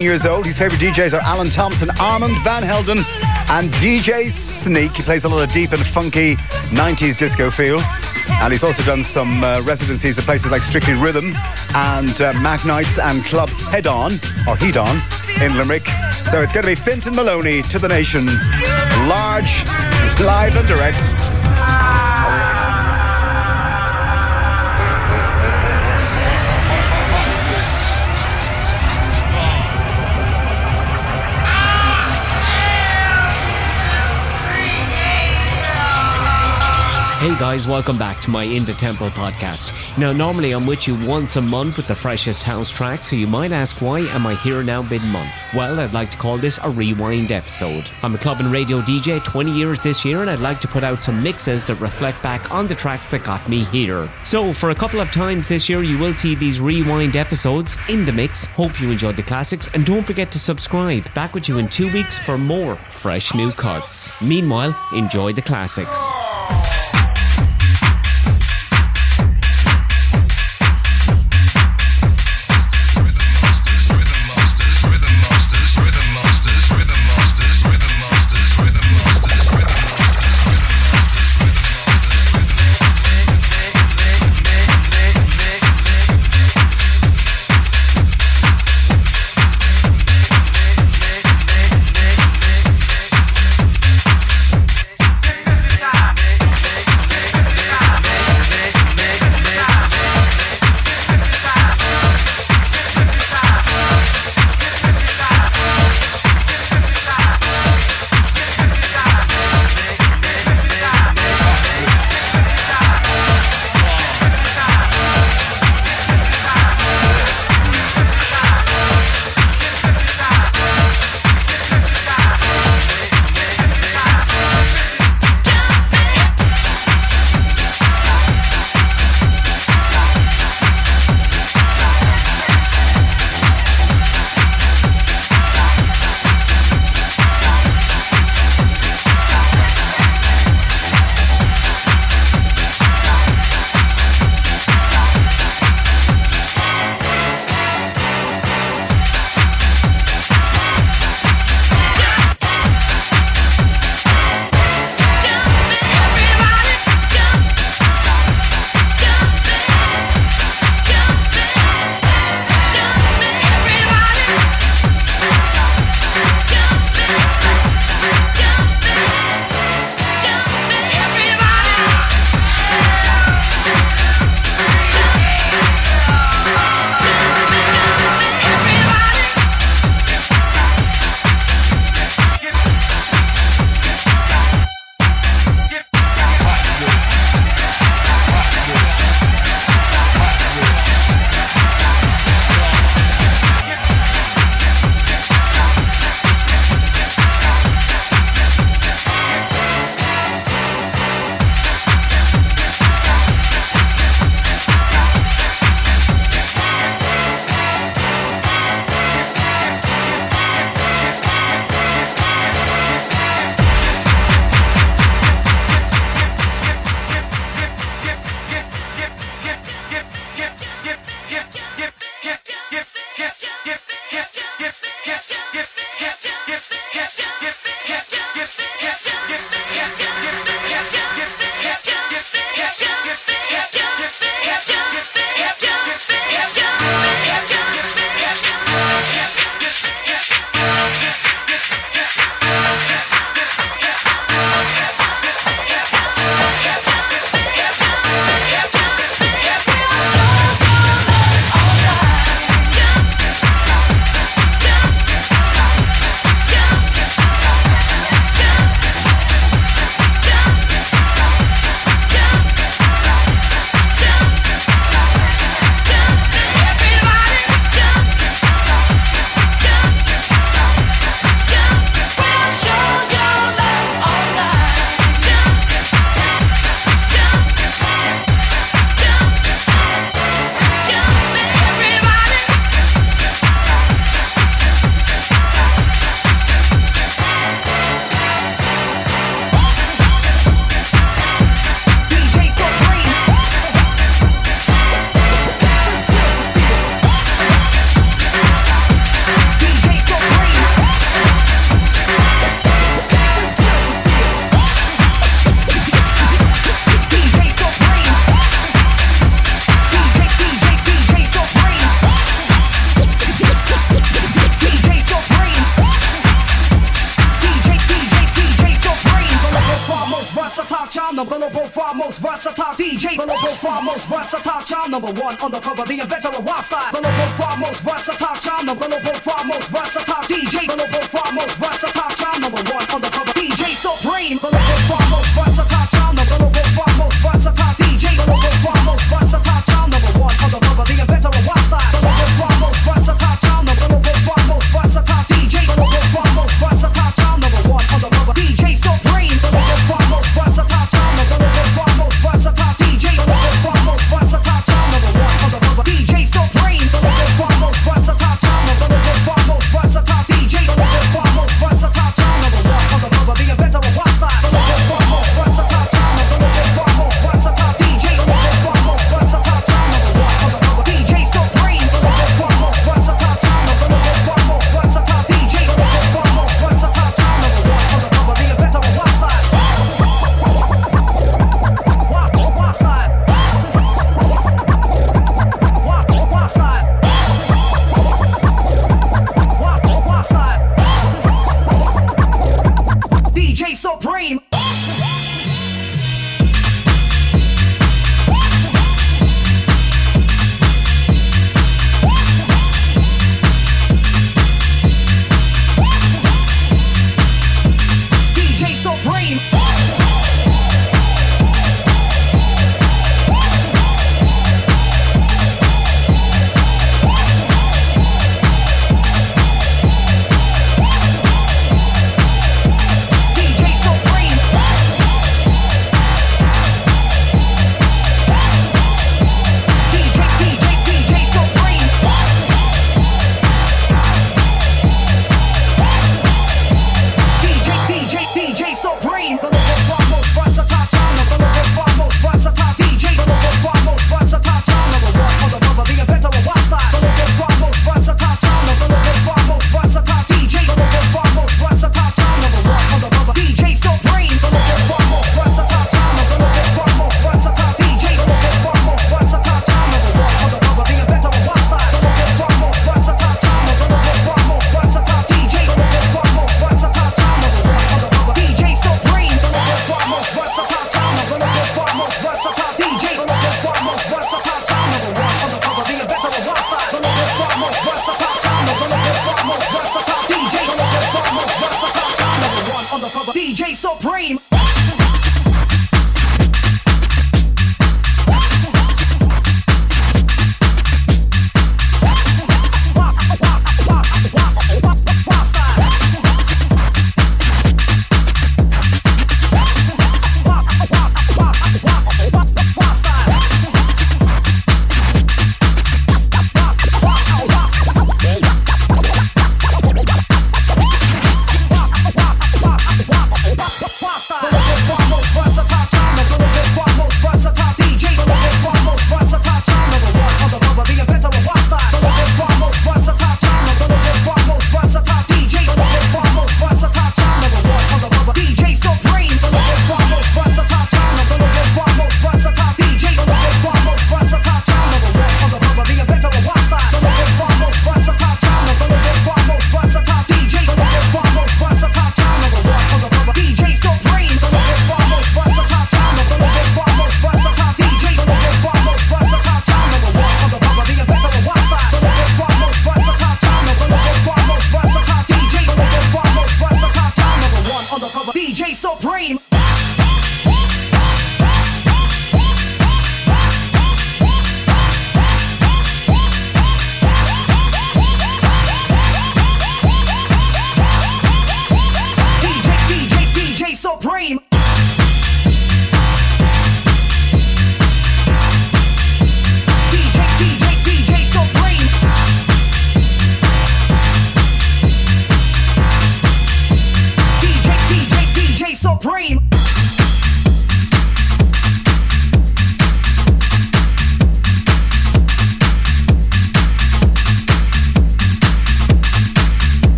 years old. His favourite DJs are Alan Thompson, Armand Van Helden, and DJ Sneak. He plays a lot of deep and funky 90s disco feel. And he's also done some uh, residencies at places like Strictly Rhythm and uh, Mac Nights and Club Head On, or Heat On, in Limerick. So it's going to be Fintan Maloney to the nation. Large, live and direct. Hey guys, welcome back to my In the Temple podcast. Now, normally I'm with you once a month with the freshest house tracks, so you might ask why am I here now mid month? Well, I'd like to call this a rewind episode. I'm a club and radio DJ 20 years this year, and I'd like to put out some mixes that reflect back on the tracks that got me here. So, for a couple of times this year, you will see these rewind episodes in the mix. Hope you enjoyed the classics, and don't forget to subscribe. Back with you in two weeks for more fresh new cuts. Meanwhile, enjoy the classics.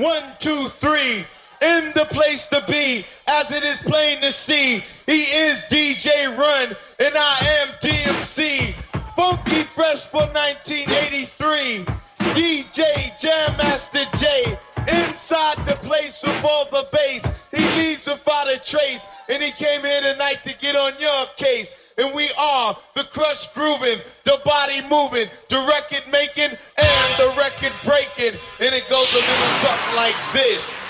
One, two, three. In the place to be, as it is plain to see, he is DJ Run, and I am DMC. Funky Fresh for 1983. DJ Jam Master Jay. Inside the place with all the bass. He leaves without a trace, and he came here tonight to get on your case. And we are the crush grooving, the body moving, the record making, and the record breaking. And it goes a little something like this.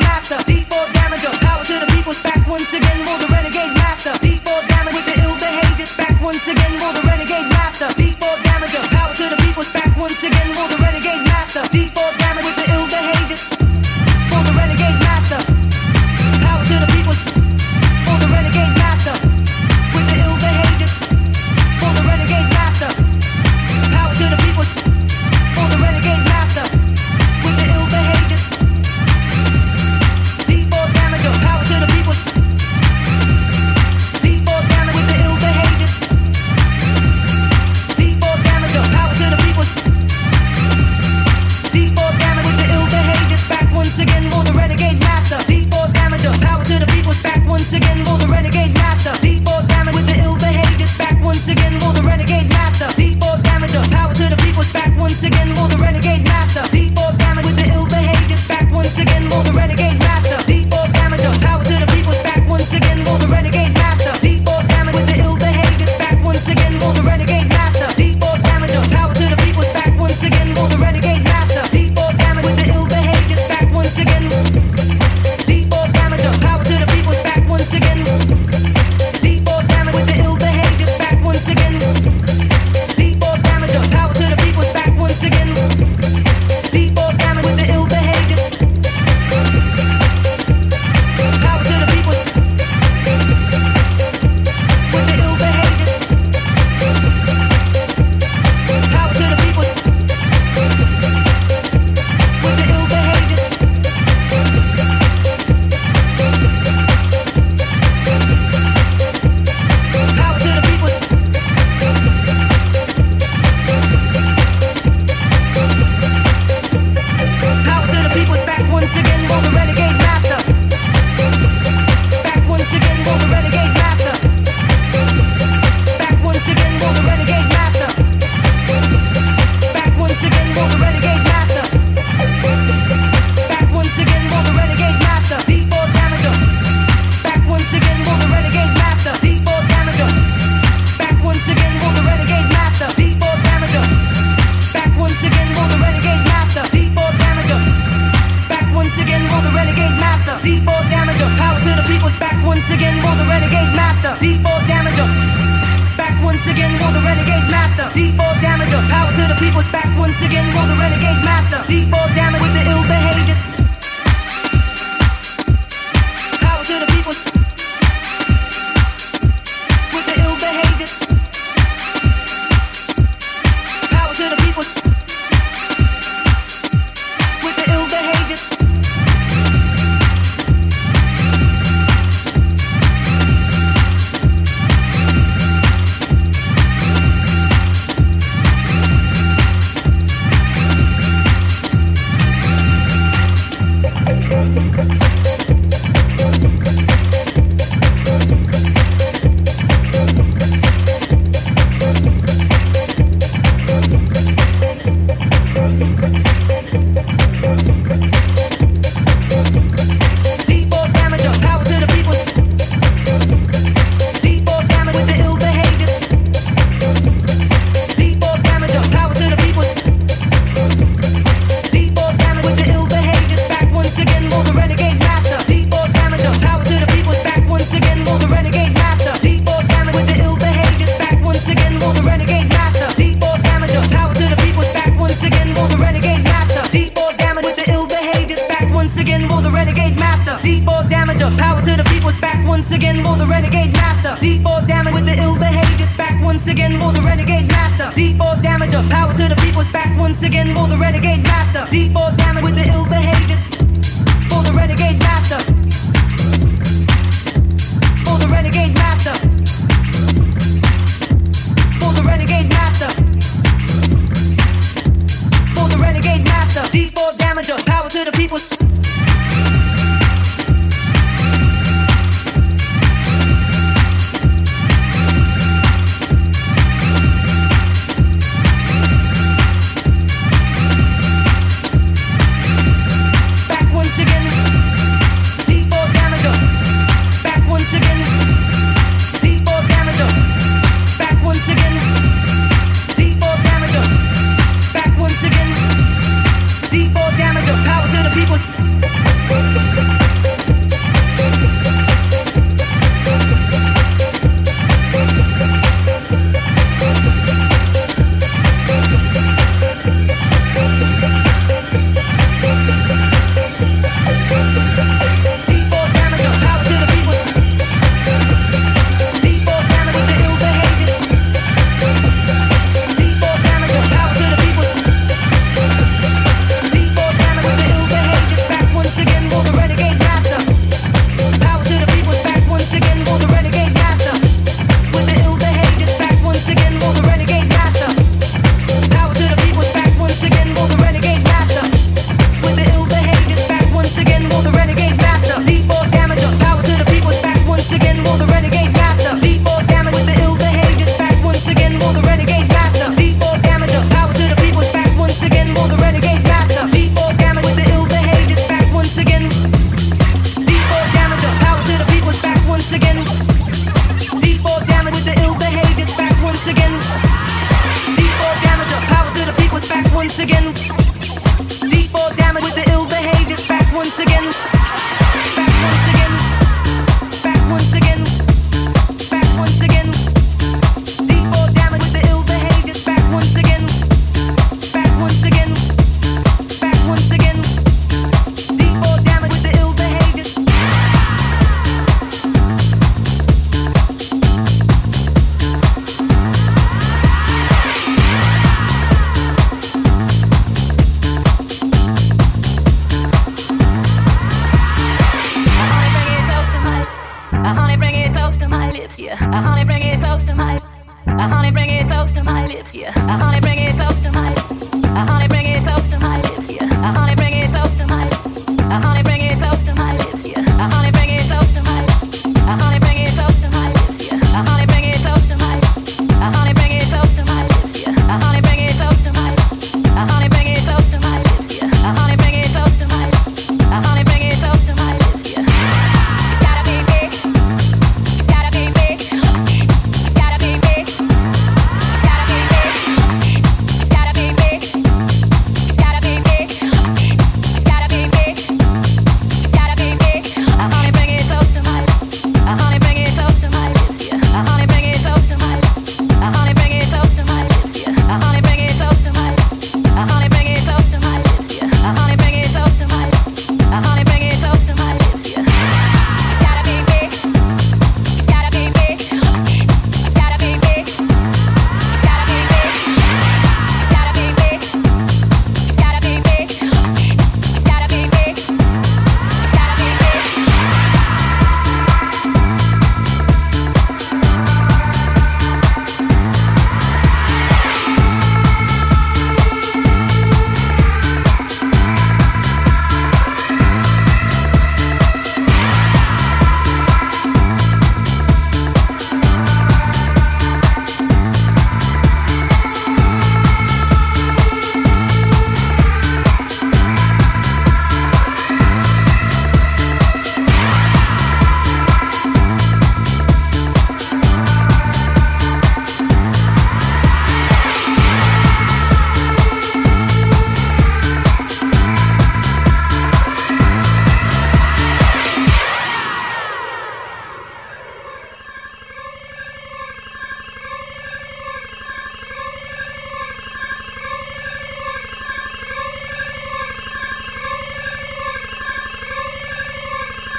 master. Before damaging, power to the people's back once again, will the renegade master. B for damage with the ill behaviors back once again, move the renegade master, beat for damage, power to the people's back once again, roll the renegade master, D4 damager, power to the people. Once again for the renegade master. D4 damage with the ill behavior. Back once again for the renegade master. D4 damager. Power to the people. Back once again for the renegade master. D4 damage with the ill behavior. Back once again for the renegade master. D4 damager. Power to the people. Back once again for the renegade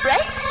Fresh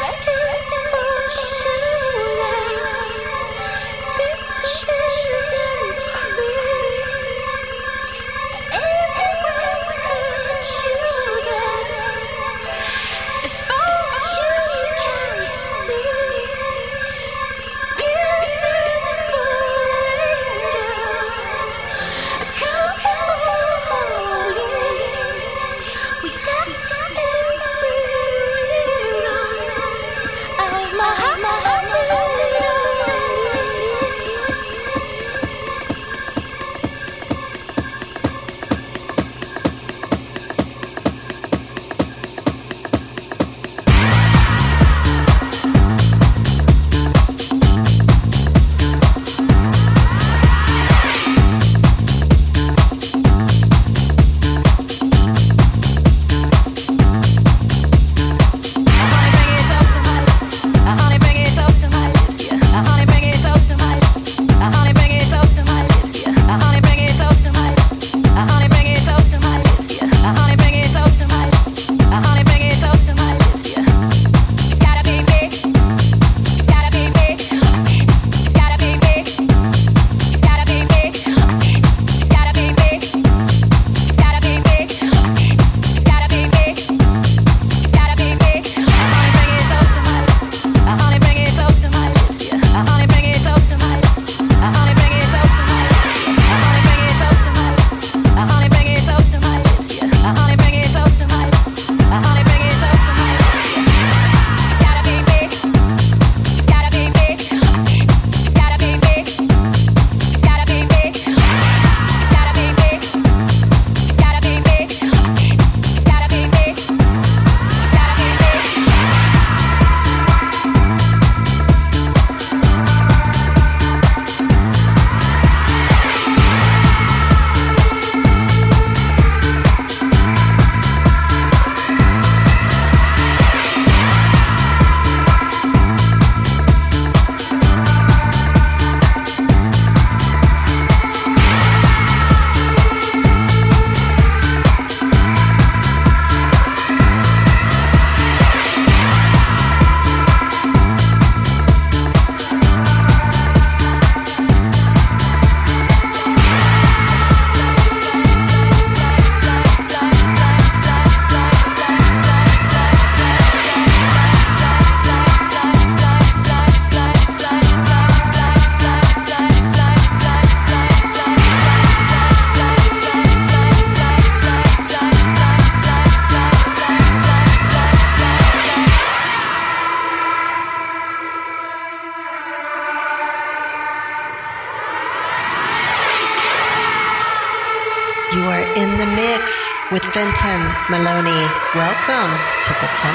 with Fenton Maloney.